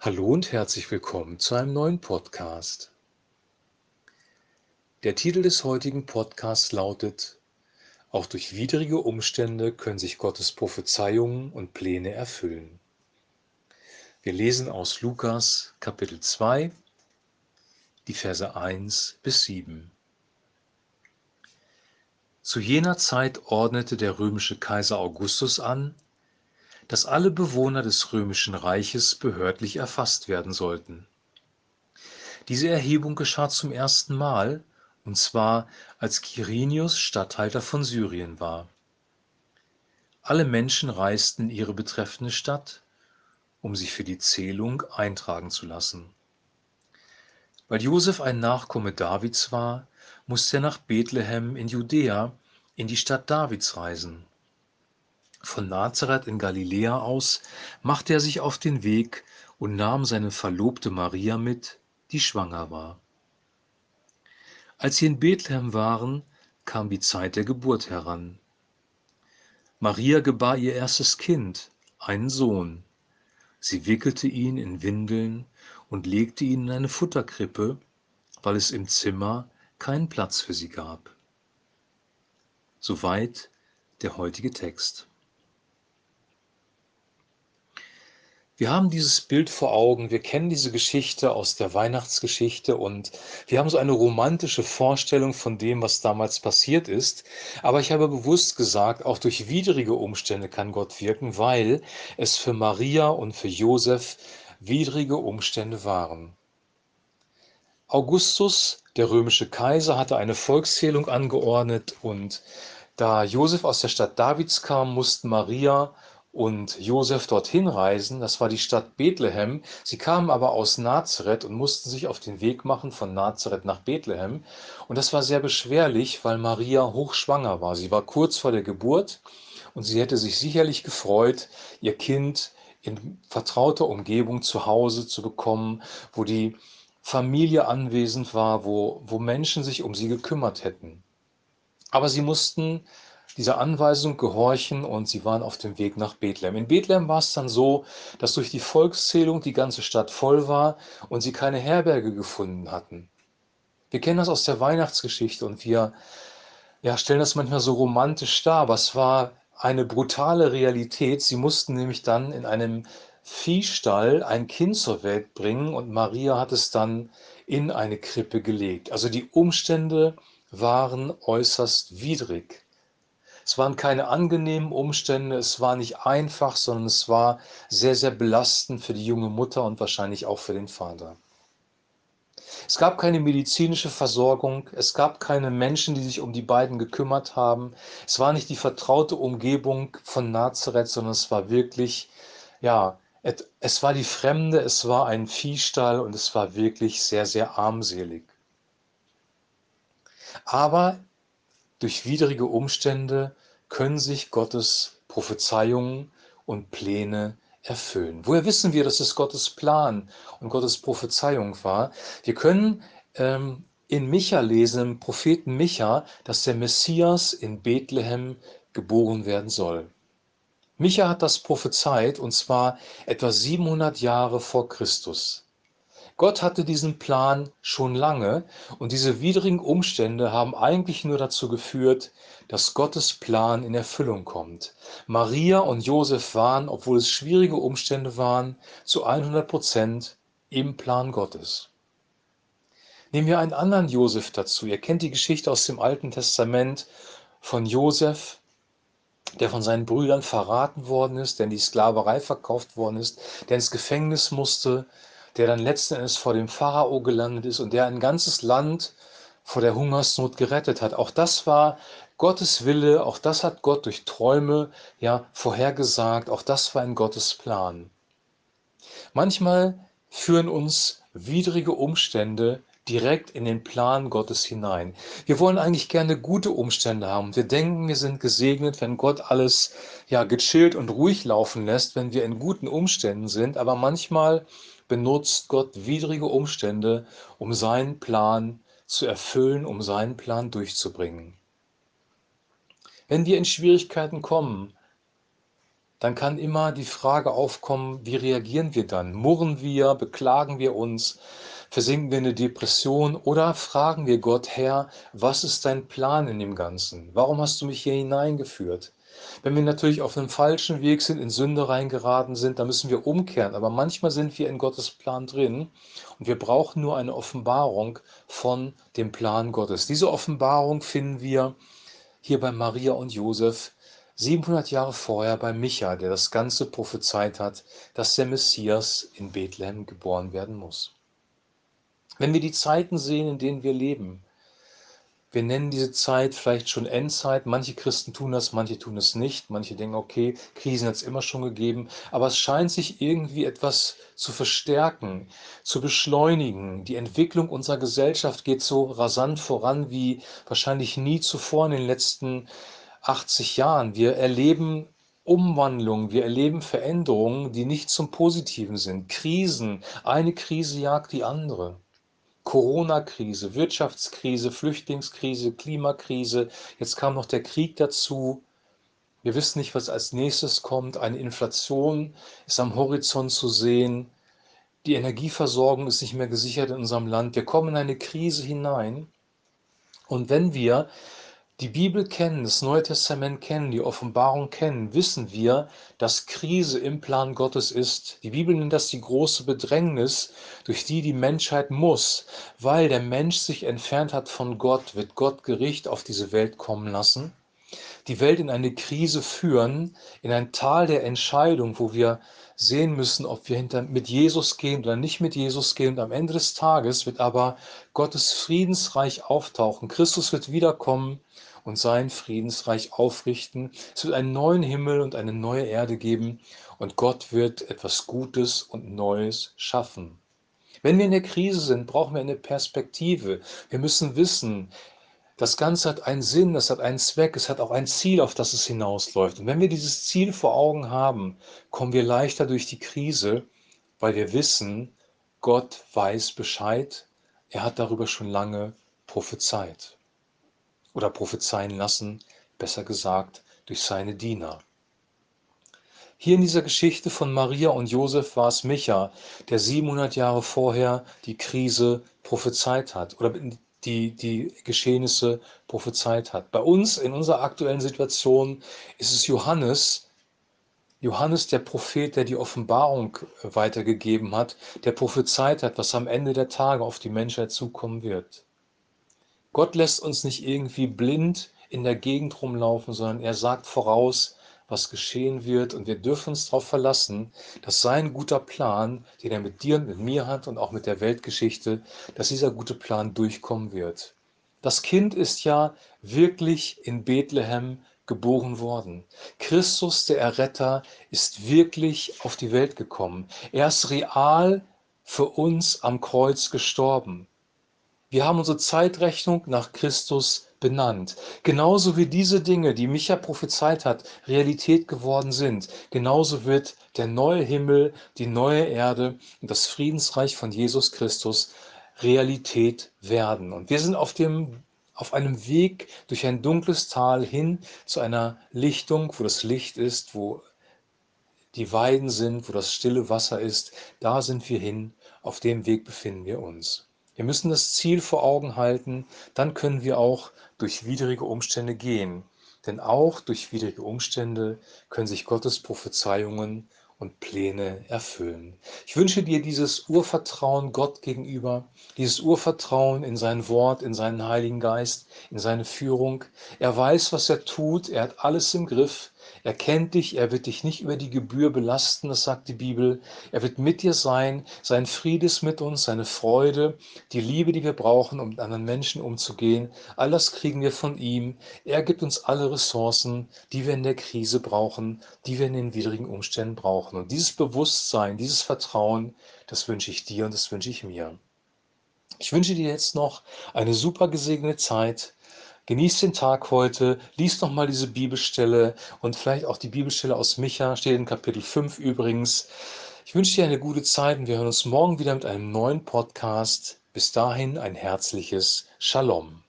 Hallo und herzlich willkommen zu einem neuen Podcast. Der Titel des heutigen Podcasts lautet Auch durch widrige Umstände können sich Gottes Prophezeiungen und Pläne erfüllen. Wir lesen aus Lukas Kapitel 2, die Verse 1 bis 7. Zu jener Zeit ordnete der römische Kaiser Augustus an, dass alle Bewohner des römischen Reiches behördlich erfasst werden sollten. Diese Erhebung geschah zum ersten Mal, und zwar als Quirinius Statthalter von Syrien war. Alle Menschen reisten in ihre betreffende Stadt, um sich für die Zählung eintragen zu lassen. Weil Josef ein Nachkomme Davids war, musste er nach Bethlehem in Judäa in die Stadt Davids reisen von Nazareth in Galiläa aus machte er sich auf den Weg und nahm seine Verlobte Maria mit, die schwanger war. Als sie in Bethlehem waren, kam die Zeit der Geburt heran. Maria gebar ihr erstes Kind, einen Sohn. Sie wickelte ihn in Windeln und legte ihn in eine Futterkrippe, weil es im Zimmer keinen Platz für sie gab. Soweit der heutige Text. Wir haben dieses Bild vor Augen, wir kennen diese Geschichte aus der Weihnachtsgeschichte und wir haben so eine romantische Vorstellung von dem, was damals passiert ist. Aber ich habe bewusst gesagt, auch durch widrige Umstände kann Gott wirken, weil es für Maria und für Josef widrige Umstände waren. Augustus, der römische Kaiser, hatte eine Volkszählung angeordnet und da Josef aus der Stadt Davids kam, mussten Maria und Josef dorthin reisen. Das war die Stadt Bethlehem. Sie kamen aber aus Nazareth und mussten sich auf den Weg machen von Nazareth nach Bethlehem. Und das war sehr beschwerlich, weil Maria hochschwanger war. Sie war kurz vor der Geburt und sie hätte sich sicherlich gefreut, ihr Kind in vertrauter Umgebung zu Hause zu bekommen, wo die Familie anwesend war, wo, wo Menschen sich um sie gekümmert hätten. Aber sie mussten dieser Anweisung gehorchen und sie waren auf dem Weg nach Bethlehem. In Bethlehem war es dann so, dass durch die Volkszählung die ganze Stadt voll war und sie keine Herberge gefunden hatten. Wir kennen das aus der Weihnachtsgeschichte und wir ja, stellen das manchmal so romantisch dar, aber es war eine brutale Realität. Sie mussten nämlich dann in einem Viehstall ein Kind zur Welt bringen und Maria hat es dann in eine Krippe gelegt. Also die Umstände waren äußerst widrig. Es waren keine angenehmen Umstände, es war nicht einfach, sondern es war sehr, sehr belastend für die junge Mutter und wahrscheinlich auch für den Vater. Es gab keine medizinische Versorgung, es gab keine Menschen, die sich um die beiden gekümmert haben. Es war nicht die vertraute Umgebung von Nazareth, sondern es war wirklich, ja, es war die Fremde, es war ein Viehstall und es war wirklich sehr, sehr armselig. Aber durch widrige Umstände können sich Gottes Prophezeiungen und Pläne erfüllen. Woher wissen wir, dass es Gottes Plan und Gottes Prophezeiung war? Wir können ähm, in Micha lesen, im Propheten Micha, dass der Messias in Bethlehem geboren werden soll. Micha hat das prophezeit und zwar etwa 700 Jahre vor Christus. Gott hatte diesen Plan schon lange und diese widrigen Umstände haben eigentlich nur dazu geführt, dass Gottes Plan in Erfüllung kommt. Maria und Josef waren, obwohl es schwierige Umstände waren, zu 100 Prozent im Plan Gottes. Nehmen wir einen anderen Josef dazu. Ihr kennt die Geschichte aus dem Alten Testament von Josef, der von seinen Brüdern verraten worden ist, der in die Sklaverei verkauft worden ist, der ins Gefängnis musste, der dann letzten Endes vor dem Pharao gelandet ist und der ein ganzes Land vor der Hungersnot gerettet hat. Auch das war Gottes Wille, auch das hat Gott durch Träume ja vorhergesagt, auch das war ein Gottes Plan. Manchmal führen uns widrige Umstände direkt in den Plan Gottes hinein. Wir wollen eigentlich gerne gute Umstände haben. Wir denken, wir sind gesegnet, wenn Gott alles ja gechillt und ruhig laufen lässt, wenn wir in guten Umständen sind, aber manchmal benutzt Gott widrige Umstände, um seinen Plan zu erfüllen, um seinen Plan durchzubringen. Wenn wir in Schwierigkeiten kommen, dann kann immer die Frage aufkommen, wie reagieren wir dann? Murren wir, beklagen wir uns, versinken wir in eine Depression oder fragen wir Gott, Herr, was ist dein Plan in dem Ganzen? Warum hast du mich hier hineingeführt? Wenn wir natürlich auf einem falschen Weg sind, in Sünde reingeraten sind, dann müssen wir umkehren. Aber manchmal sind wir in Gottes Plan drin und wir brauchen nur eine Offenbarung von dem Plan Gottes. Diese Offenbarung finden wir hier bei Maria und Josef 700 Jahre vorher bei Micha, der das Ganze prophezeit hat, dass der Messias in Bethlehem geboren werden muss. Wenn wir die Zeiten sehen, in denen wir leben, wir nennen diese Zeit vielleicht schon Endzeit. Manche Christen tun das, manche tun es nicht. Manche denken, okay, Krisen hat es immer schon gegeben. Aber es scheint sich irgendwie etwas zu verstärken, zu beschleunigen. Die Entwicklung unserer Gesellschaft geht so rasant voran wie wahrscheinlich nie zuvor in den letzten 80 Jahren. Wir erleben Umwandlungen, wir erleben Veränderungen, die nicht zum Positiven sind. Krisen, eine Krise jagt die andere. Corona-Krise, Wirtschaftskrise, Flüchtlingskrise, Klimakrise, jetzt kam noch der Krieg dazu. Wir wissen nicht, was als nächstes kommt. Eine Inflation ist am Horizont zu sehen. Die Energieversorgung ist nicht mehr gesichert in unserem Land. Wir kommen in eine Krise hinein. Und wenn wir die Bibel kennen, das Neue Testament kennen, die Offenbarung kennen, wissen wir, dass Krise im Plan Gottes ist. Die Bibel nennt das die große Bedrängnis, durch die die Menschheit muss, weil der Mensch sich entfernt hat von Gott, wird Gott Gericht auf diese Welt kommen lassen, die Welt in eine Krise führen, in ein Tal der Entscheidung, wo wir sehen müssen, ob wir hinter, mit Jesus gehen oder nicht mit Jesus gehen. Und am Ende des Tages wird aber Gottes Friedensreich auftauchen. Christus wird wiederkommen und sein Friedensreich aufrichten. Es wird einen neuen Himmel und eine neue Erde geben und Gott wird etwas Gutes und Neues schaffen. Wenn wir in der Krise sind, brauchen wir eine Perspektive. Wir müssen wissen, das Ganze hat einen Sinn, es hat einen Zweck, es hat auch ein Ziel, auf das es hinausläuft. Und wenn wir dieses Ziel vor Augen haben, kommen wir leichter durch die Krise, weil wir wissen, Gott weiß Bescheid, er hat darüber schon lange prophezeit oder prophezeien lassen, besser gesagt, durch seine Diener. Hier in dieser Geschichte von Maria und Josef war es Micha, der 700 Jahre vorher die Krise prophezeit hat oder die, die Geschehnisse prophezeit hat. Bei uns in unserer aktuellen Situation ist es Johannes, Johannes der Prophet, der die Offenbarung weitergegeben hat, der prophezeit hat, was am Ende der Tage auf die Menschheit zukommen wird. Gott lässt uns nicht irgendwie blind in der Gegend rumlaufen, sondern er sagt voraus, was geschehen wird und wir dürfen uns darauf verlassen, dass sein guter Plan, den er mit dir und mit mir hat und auch mit der Weltgeschichte, dass dieser gute Plan durchkommen wird. Das Kind ist ja wirklich in Bethlehem geboren worden. Christus, der Erretter, ist wirklich auf die Welt gekommen. Er ist real für uns am Kreuz gestorben. Wir haben unsere Zeitrechnung nach Christus benannt. Genauso wie diese Dinge, die Micha prophezeit hat, Realität geworden sind, genauso wird der neue Himmel, die neue Erde und das Friedensreich von Jesus Christus Realität werden. Und wir sind auf dem auf einem Weg durch ein dunkles Tal hin zu einer Lichtung, wo das Licht ist, wo die Weiden sind, wo das stille Wasser ist. Da sind wir hin, auf dem Weg befinden wir uns. Wir müssen das Ziel vor Augen halten, dann können wir auch durch widrige Umstände gehen. Denn auch durch widrige Umstände können sich Gottes Prophezeiungen und Pläne erfüllen. Ich wünsche dir dieses Urvertrauen Gott gegenüber, dieses Urvertrauen in sein Wort, in seinen Heiligen Geist, in seine Führung. Er weiß, was er tut, er hat alles im Griff. Er kennt dich, er wird dich nicht über die Gebühr belasten, das sagt die Bibel. Er wird mit dir sein, sein Friede ist mit uns, seine Freude, die Liebe, die wir brauchen, um mit anderen Menschen umzugehen. All das kriegen wir von ihm. Er gibt uns alle Ressourcen, die wir in der Krise brauchen, die wir in den widrigen Umständen brauchen. Und dieses Bewusstsein, dieses Vertrauen, das wünsche ich dir und das wünsche ich mir. Ich wünsche dir jetzt noch eine super gesegnete Zeit. Genieß den Tag heute, lies noch mal diese Bibelstelle und vielleicht auch die Bibelstelle aus Micha, steht in Kapitel 5 übrigens. Ich wünsche dir eine gute Zeit und wir hören uns morgen wieder mit einem neuen Podcast. Bis dahin ein herzliches Shalom.